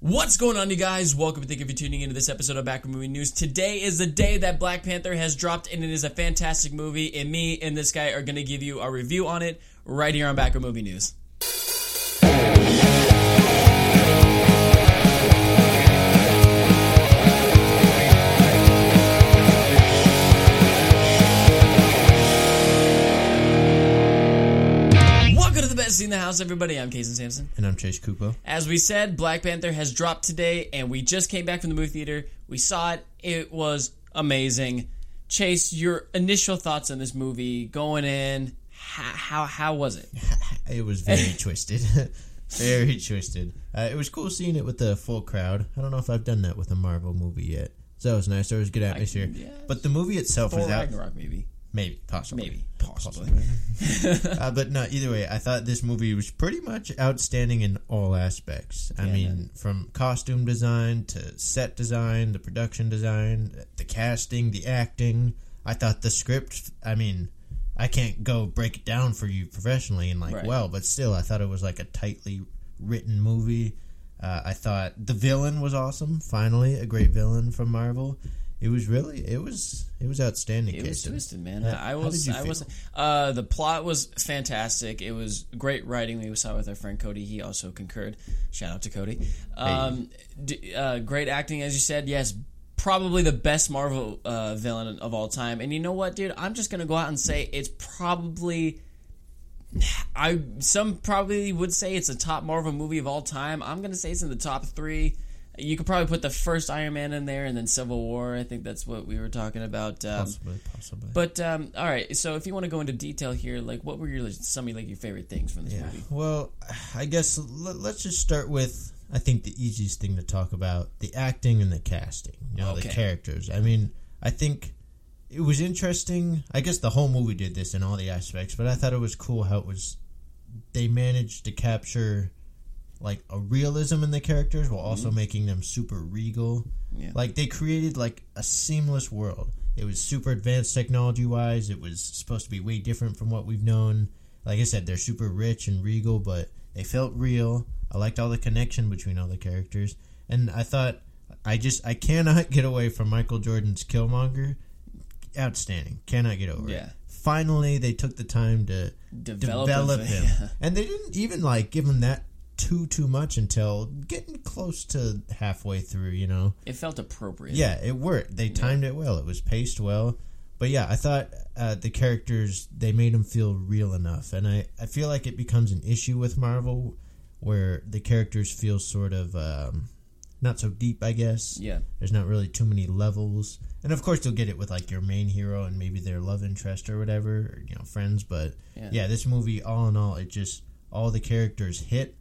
What's going on, you guys? Welcome thank you for tuning into this episode of Back Movie News. Today is the day that Black Panther has dropped, and it is a fantastic movie. And me and this guy are going to give you a review on it right here on Back Movie News. Best scene in the house, everybody. I'm Kason Sampson. And I'm Chase Kupo. As we said, Black Panther has dropped today, and we just came back from the movie theater. We saw it. It was amazing. Chase, your initial thoughts on this movie going in? How how, how was it? It was very twisted. very twisted. Uh, it was cool seeing it with the full crowd. I don't know if I've done that with a Marvel movie yet. So it was nice. There was good atmosphere. yeah. But the movie itself Thor was out. Ragnarok, maybe, Maybe, possibly. maybe, possibly. uh, but no, either way, I thought this movie was pretty much outstanding in all aspects. I Yeah, mean, man. from costume design to set design, the production design, the casting, the acting. I thought the script. I mean, I can't go break it down for you professionally and like Right. well, but still, I thought it was like a tightly written movie. Uh, I thought the villain was awesome. Finally, a great villain from Marvel. It was really, it was, it was outstanding. It was twisted, man. Uh, I how was, I was. Uh, the plot was fantastic. It was great writing. We saw with our friend Cody. He also concurred. Shout out to Cody. Um, d- uh, great acting, as you said. Yes, probably the best Marvel uh, villain of all time. And you know what, dude? I'm just gonna go out and say it's probably. I some probably would say it's a top Marvel movie of all time. I'm gonna say it's in the top three. You could probably put the first Iron Man in there, and then Civil War. I think that's what we were talking about. Um, Possibly, possibly. but um, all right, so if you want to go into detail here, like what were your some of like your favorite things from this Yeah. movie? Well, I guess l- let's just start with I think the easiest thing to talk about the acting and the casting. You know, Okay. the characters. I mean, I think it was interesting. I guess the whole movie did this in all the aspects, but I thought it was cool how it was they managed to capture like a realism in the characters while also mm-hmm. making them super regal. Yeah. Like they created like a seamless world. It was super advanced technology wise. It was supposed to be way different from what we've known. Like I said, they're super rich and regal, but they felt real. I liked all the connection between all the characters, and I thought I just I cannot get away from Michael Jordan's Killmonger. Outstanding, cannot get over Yeah. it. Finally, they took the time to Develop develop, him. him, Yeah. and they didn't even like give him that too too much until getting close to halfway through. You know, It felt appropriate. yeah, it worked. They timed it well. It was paced well. But yeah, I thought uh, the characters they made them feel real enough, and I I feel like it becomes an issue with Marvel where the characters feel sort of um, not so deep. I guess Yeah. there's not really too many levels, and of course you'll get it with like your main hero and maybe their love interest or whatever, or, you know, friends. But Yeah. yeah, this movie all in all, it just all the characters hit,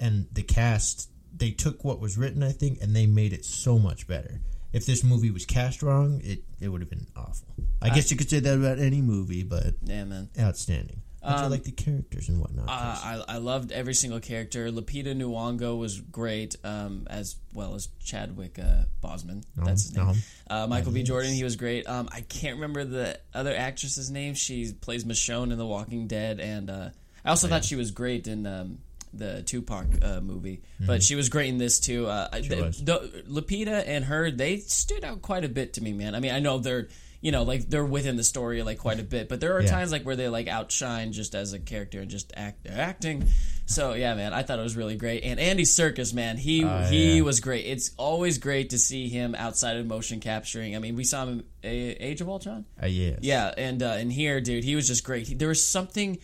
and the cast they took what was written, I think, and they made it so much better. If this movie was cast wrong, it, it would have been awful. I, guess you could say that about any movie, but Yeah, man. outstanding. How'd you like the characters and whatnot? Uh, I, I loved every single character. Lupita Nyong'o was great, um, as well as Chadwick uh, Boseman. That's his name. Uh, Michael B. Jordan, he was great. Um, I can't remember the other actress's name. She plays Michonne in The Walking Dead, and uh, I also thought she was great in um, the Tupac uh, movie. But she was great in this too. Uh, Mm-hmm. She the, was. the- Lupita and her, they stood out quite a bit to me, man. I mean, I know they're you know like they're within the story like quite a bit, but there are Yeah. times like where they like outshine just as a character and just act acting. So yeah, man, I thought it was really great. And Andy Serkis, man, he Oh, he yeah. was great. It's always great to see him outside of motion capturing. I mean, we saw him in A- Age of Ultron. Uh, yes. Yeah, and uh, and here, dude, he was just great. He, there was something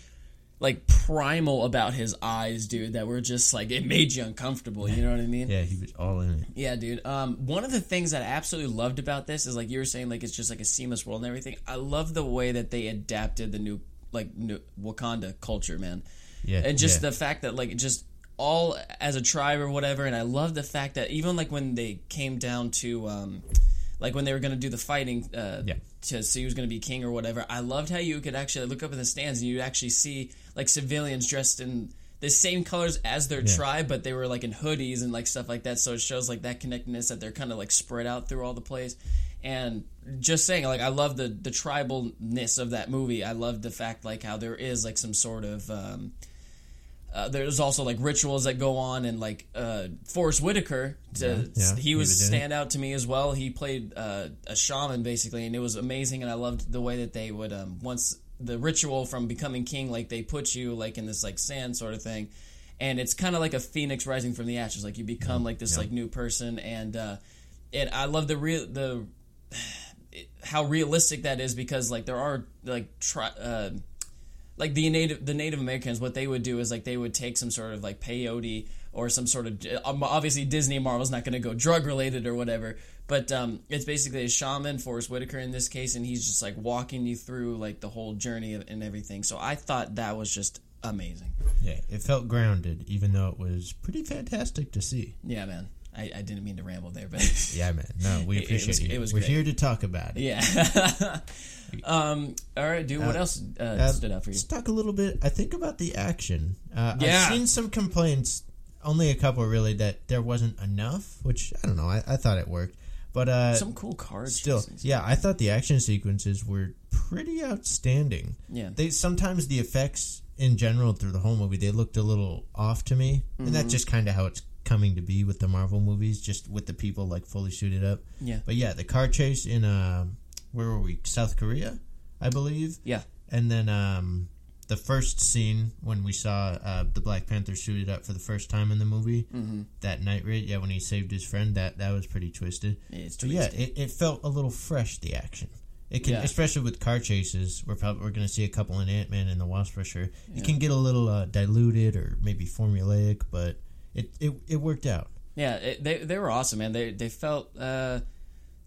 like primal about his eyes, dude, that were just like it made you uncomfortable. You know what I mean? Yeah, he was all in it. Yeah, dude. Um, one of the things that I absolutely loved about this is like you were saying, like it's just like a seamless world and everything. I love the way that they adapted the new like new Wakanda culture, man. Yeah, and just yeah. the fact that like just all as a tribe or whatever. And I love the fact that even like when they came down to, um, like when they were going to do the fighting, uh, Yeah. to see who's going to be king or whatever. I loved how you could actually look up in the stands and you'd actually see like civilians dressed in the same colors as their tribe, but they were like in hoodies and like stuff like that. So it shows like that connectedness that they're kind of like spread out through all the place. And just saying, like I love the the tribalness of that movie. I love the fact like how there is like some sort of. Um, uh, there's also like rituals that go on, and like uh, Forest Whitaker, to, yeah, he he was was in it. stand out to me as well. He played uh, a shaman basically, and it was amazing. And I loved the way that they would um, once the ritual from becoming king, like they put you like in this like sand sort of thing, and it's kind of like a phoenix rising from the ashes. Like you become like this like new person, and uh, and I love the real the how realistic that is because like there are like tri- uh, like the native the Native Americans, what they would do is like they would take some sort of like peyote or some sort of um, obviously Disney Marvel's not going to go drug related or whatever, but um, it's basically a shaman, Forest Whitaker in this case, and he's just like walking you through like the whole journey of, and everything. So I thought that was just amazing. Yeah, it felt grounded, even though it was pretty fantastic to see. Yeah, man. I, I didn't mean to ramble there, but Yeah, man. No, we It- it appreciate was- you. it was We're great. here to talk about it. yeah. um. All right, dude. What Uh, else uh, Uh, stood out for you? Let's talk a little bit. I think about the action. Uh, Yeah. I've seen some complaints, only a couple really, that there wasn't enough. Which I don't know. I, I thought it worked, but uh, Some cool cards. still, yeah, I thought the action sequences were pretty outstanding. Yeah. They sometimes the effects in general through the whole movie they looked a little off to me, and Mm-hmm. that's just kind of how it's coming to be with the Marvel movies, just with the people like fully suited up. Yeah. But yeah, the car chase in uh, where were we? South Korea, I believe. Yeah. And then um, the first scene when we saw uh, the Black Panther suited up for the first time in the movie, mm-hmm. that night raid, yeah, when he saved his friend, that that was pretty twisted. It's But yeah, it, it felt a little fresh. The action, it can, Yeah. especially with car chases. We're probably we're going to see a couple in Ant Man and the Wasp for sure. It can get a little uh, diluted or maybe formulaic, but it it, it worked out. Yeah, it, they they were awesome, man. They they felt uh,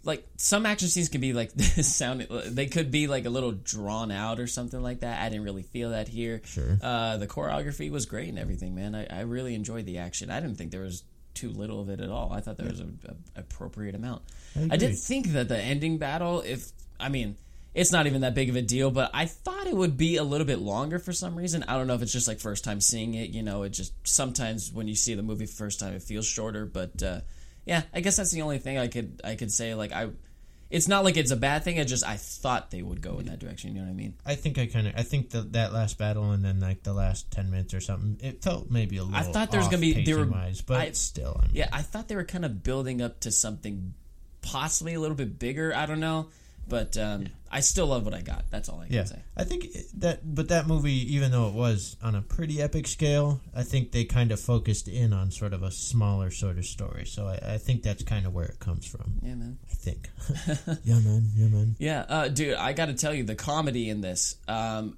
like some action scenes can be like sound. They could be like a little drawn out or something like that. I didn't really feel that here. Sure. Uh, the choreography was great and everything, man. I, I really enjoyed the action. I didn't think there was too little of it at all. I thought there was a, a appropriate amount. I I, did think that the ending battle, if I mean, it's not even that big of a deal, but I thought it would be a little bit longer for some reason. I don't know if it's just like first time seeing it. You know, it just sometimes when you see the movie first time, it feels shorter. But uh, yeah, I guess that's the only thing I could I could say. Like I, it's not like it's a bad thing. I just I thought they would go in that direction. You know what I mean? I think I kind of I think that that last battle and then like the last ten minutes or something, it felt maybe a little. I thought there was gonna be- they were- pacing-wise, but I- still, I mean, Yeah, I thought they were kind of building up to something possibly a little bit bigger. I don't know, but um, I still love what I got. That's all I can Yeah, say. I think that, but that movie, even though it was on a pretty epic scale, I think they kind of focused in on sort of a smaller sort of story. So I, I think that's kind of where it comes from. Yeah, man. I think. yeah, man. Yeah, man. Yeah, uh, dude, I got to tell you the comedy in this. Um,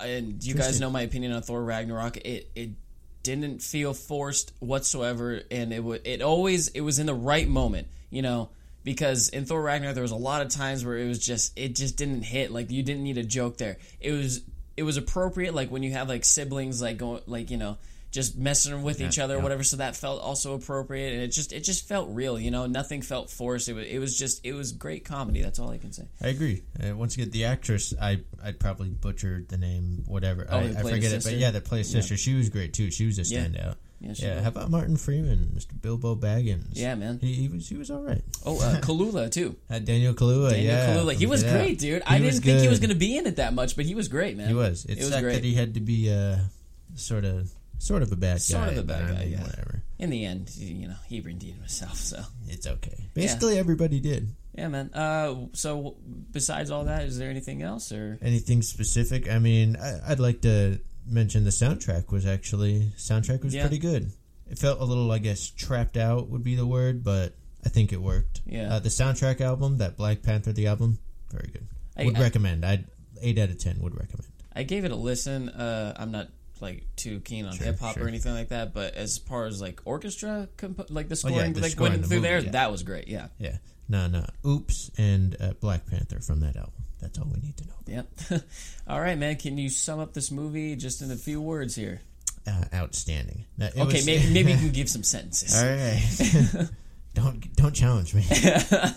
and you guys know my opinion on Thor Ragnarok. It it didn't feel forced whatsoever, and it would it always it was in the right moment. You know. Because in Thor Ragnarok, there was a lot of times where it was just it just didn't hit. Like you didn't need a joke there. It was it was appropriate. Like when you have like siblings, like going like you know just messing with each other or yeah. whatever. So that felt also appropriate, and it just it just felt real. You know, nothing felt forced. It was it was just it was great comedy. That's all I can say. I agree. Uh, once again, the actress, I I'd probably butchered the name, whatever. Oh, I, I forget it, but yeah, that plays sister. She was great too. She was a Yeah. standout. Yeah, Yeah. was. How about Martin Freeman, Mr. Bilbo Baggins? Yeah, man. He, he was he was all right. Oh, uh, Kalula too. Uh, Daniel Kalula. Daniel yeah, Kaluuya. He was Yeah. great, dude. He I didn't think he was going to be in it that much, but he was great, man. He was. It, It was great. that he had to be uh, sort of sort of a bad guy. Sort of a bad guy, yeah. Whatever. In the end, you know, he redeemed himself. So It's okay. Basically, everybody did. yeah, man. Uh, so besides all that, is there anything else or? Anything specific? I mean, I, I'd like to mention the soundtrack was actually soundtrack was Yeah. pretty good. It felt a little, I guess, trapped out would be the word, but I think it worked. Yeah. Uh, the soundtrack album, that Black Panther the album, very good. I- would I- recommend. I'd eight out of ten would recommend. I gave it a listen. Uh, I'm not like too keen on Sure, hip hop sure. or anything like that, but as far as like orchestra, comp- like the Oh, yeah, scoring, the like score in going the through movie, there, yeah. that was great. Yeah, Yeah. No, no. Oops and uh, Black Panther from that album. That's all we need to know. yep. all right, man. Can you sum up this movie just in a few words here? uh, outstanding. It Okay, was- maybe maybe you can give some sentences. All right. don't don't challenge me.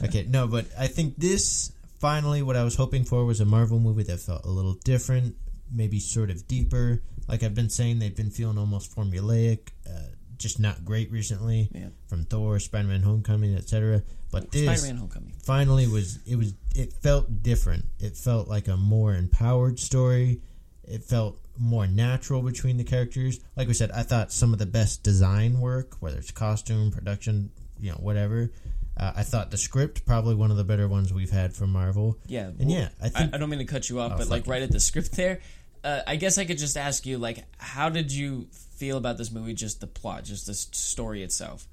okay, no, but I think this finally what I was hoping for was a Marvel movie that felt a little different, maybe sort of deeper. Like I've been saying, they've been feeling almost formulaic, uh, just not great recently. Yeah. From Thor, Spider-Man: Homecoming, etc. But this Spider-Man: Homecoming. finally was it was it felt different. It felt like a more empowered story. It felt more natural between the characters. Like we said, I thought some of the best design work, whether it's costume, production, you know, whatever. Uh, I thought the script probably one of the better ones we've had from Marvel. Yeah, and well, yeah, I I, think I don't mean to cut you off, Oh, but like right at the script there, uh, I guess I could just ask you, like, how did you feel about this movie? Just the plot, just the story itself,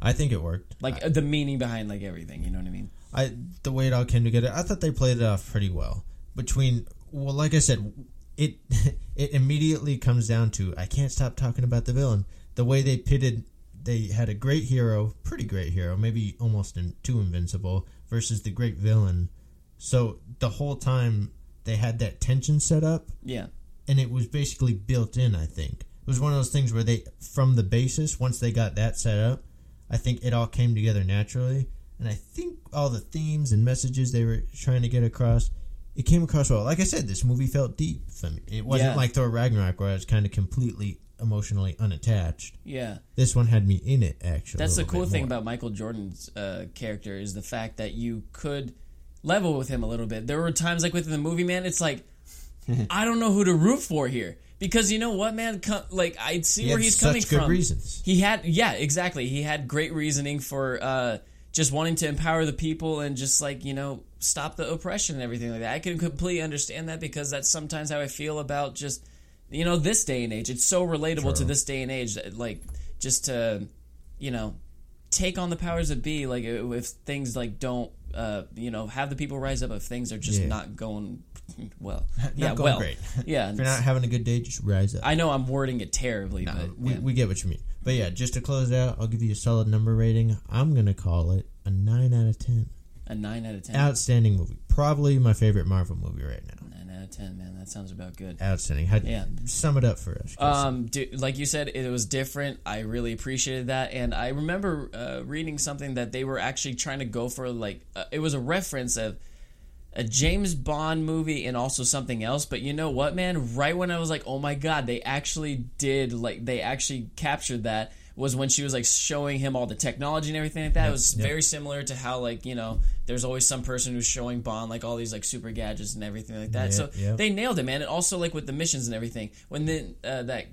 I think it worked. like uh, the meaning behind like everything. You know what I mean? I the way it all came together, I thought they played it off pretty well. Between well, like I said, it it immediately comes down to I can't stop talking about the villain. The way they pitted, they had a great hero, pretty great hero, maybe almost in, too invincible, versus the great villain. So the whole time they had that tension set up, Yeah, and it was basically built in. I think it was one of those things where they, from the basis, once they got that set up, I think it all came together naturally. And I think all the themes and messages they were trying to get across, it came across well. Like I said, this movie felt deep for me. It wasn't Yeah. like Thor Ragnarok where I was kind of completely emotionally unattached. yeah. This one had me in it. Actually, That's a the cool thing about Michael Jordan's uh, character is the fact that you could level with him a little bit. There were times like within the movie, man, it's like I don't know who to root for here because you know what, man, like I see He where he's coming from. reasons. He had, yeah, exactly. He had great reasoning for uh, just wanting to empower the people and just like you know stop the oppression and everything like that. I can completely understand that because that's sometimes how I feel about just you know this day and age. It's so relatable to this day and age. that, Like just to you know take on the powers that be. Like if things like don't uh, you know have the people rise up if things are just Yeah. not going well. Not yeah, going well, great. yeah. If you're not having a good day, just rise up. I know I'm wording it terribly, No, but we, yeah. we get what you mean. But yeah, just to close out, I'll give you a solid number rating. I'm gonna call it a nine out of ten. A nine out of ten. Outstanding movie. Probably my favorite Marvel movie right now. Nine out of ten, man. That sounds about good. Outstanding. How, Yeah. Sum it up for us. Um, do, like you said, it was different. I really appreciated that, and I remember uh, reading something that they were actually trying to go for. Like, uh, it was a reference of a James Bond movie and also something else. But you know what, man? Right when I was like, oh my god, they actually did like they actually captured that was when she was like showing him all the technology and everything like that. it was yep. very similar to how like you know there's always some person who's showing Bond like all these like super gadgets and everything like that. Yeah, so yep. they nailed it, man. And also like with the missions and everything. When then uh, that.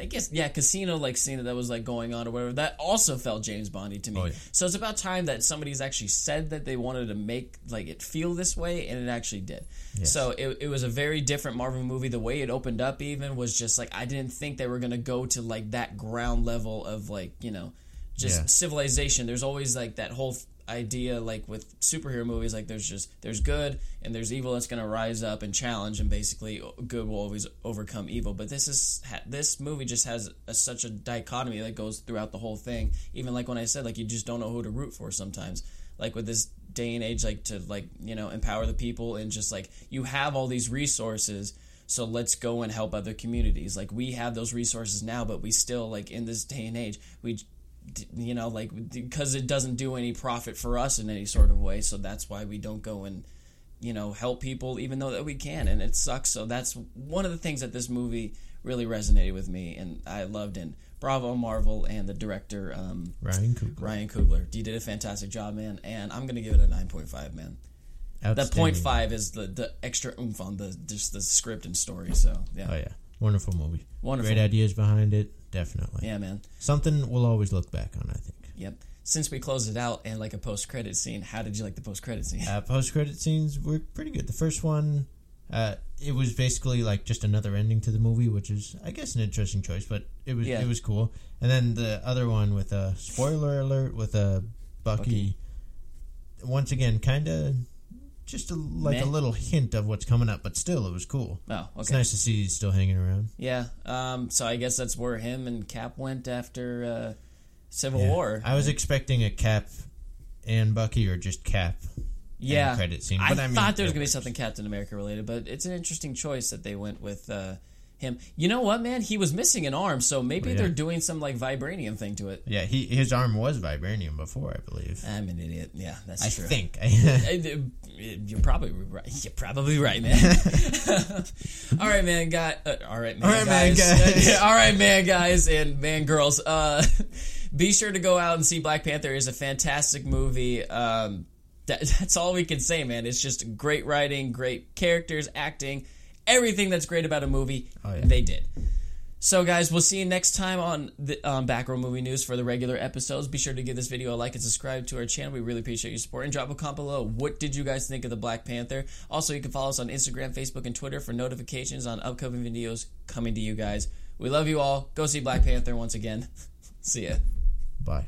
I guess yeah, casino like scene that was like going on or whatever. That also felt James Bondy to me. Oh, yeah. So it's about time that somebody's actually said that they wanted to make like it feel this way, and it actually did. So it, it was a very different Marvel movie. The way it opened up even was just like I didn't think they were gonna go to like that ground level of like you know just Yeah. civilization. There's always like that whole idea like with superhero movies like there's just there's good and there's evil that's going to rise up and challenge and basically good will always overcome evil. But this is this movie just has a, such a dichotomy that goes throughout the whole thing. Even like when i said like you just don't know who to root for sometimes. Like with this day and age like to like you know empower the people and just like you have all these resources so let's go and help other communities. Like we have those resources now but we still like in this day and age we you know like because it doesn't do any profit for us in any sort of way so that's why we don't go and you know help people even though that we can and it sucks so that's one of the things that this movie really resonated with me and i loved and bravo marvel and the director um, Ryan Coogler. ryan coogler you did a fantastic job man and i'm gonna give it a 9.5 man that point five is the, the extra oomph on the just the script and story so yeah Oh yeah, wonderful movie. Wonderful. Great ideas behind it. Definitely. yeah man Something we'll always look back on. I think. Yep. Since we closed it out and like a post credit scene, how did you like the post credit scene? Uh, Post credit scenes were pretty good. The first one, uh, it was basically like just another ending to the movie, which is I guess an interesting choice, but it was Yeah. it was cool. And then the other one with a spoiler alert with a Bucky, Bucky. once again, kind of just a, like a little hint of what's coming up, but still, it was cool. oh, okay. It's nice to see he's still hanging around. Yeah. Um. So I guess that's where him and Cap went after uh, Civil Yeah. War. I was expecting a Cap and Bucky, or just Cap. yeah. credit scene, I, but I mean, thought there was gonna be something Captain America related, but it's an interesting choice that they went with uh, him. You know what, man? He was missing an arm, so maybe yeah. they're doing some like vibranium thing to it. Yeah, he his arm was vibranium before, I believe. I'm an idiot. Yeah, that's I true. think. I- You're probably right. You're probably right, man. all right, man. Guy. Uh, all right, man. All right, man, guys. guys. all right, man, guys, and man, girls. Uh, be sure to go out and see Black Panther. is a fantastic movie. Um, that, that's all we can say, man. It's just great writing, great characters, acting, everything that's great about a movie. Oh, yeah. They did. So, guys, we'll see you next time on the um, Back Row Movie News for the regular episodes. Be sure to give this video a like and subscribe to our channel. We really appreciate your support. And drop a comment below. What did you guys think of the Black Panther? Also, you can follow us on Instagram, Facebook, and Twitter for notifications on upcoming videos coming to you guys. We love you all. Go see Black Panther once again. see ya. Bye.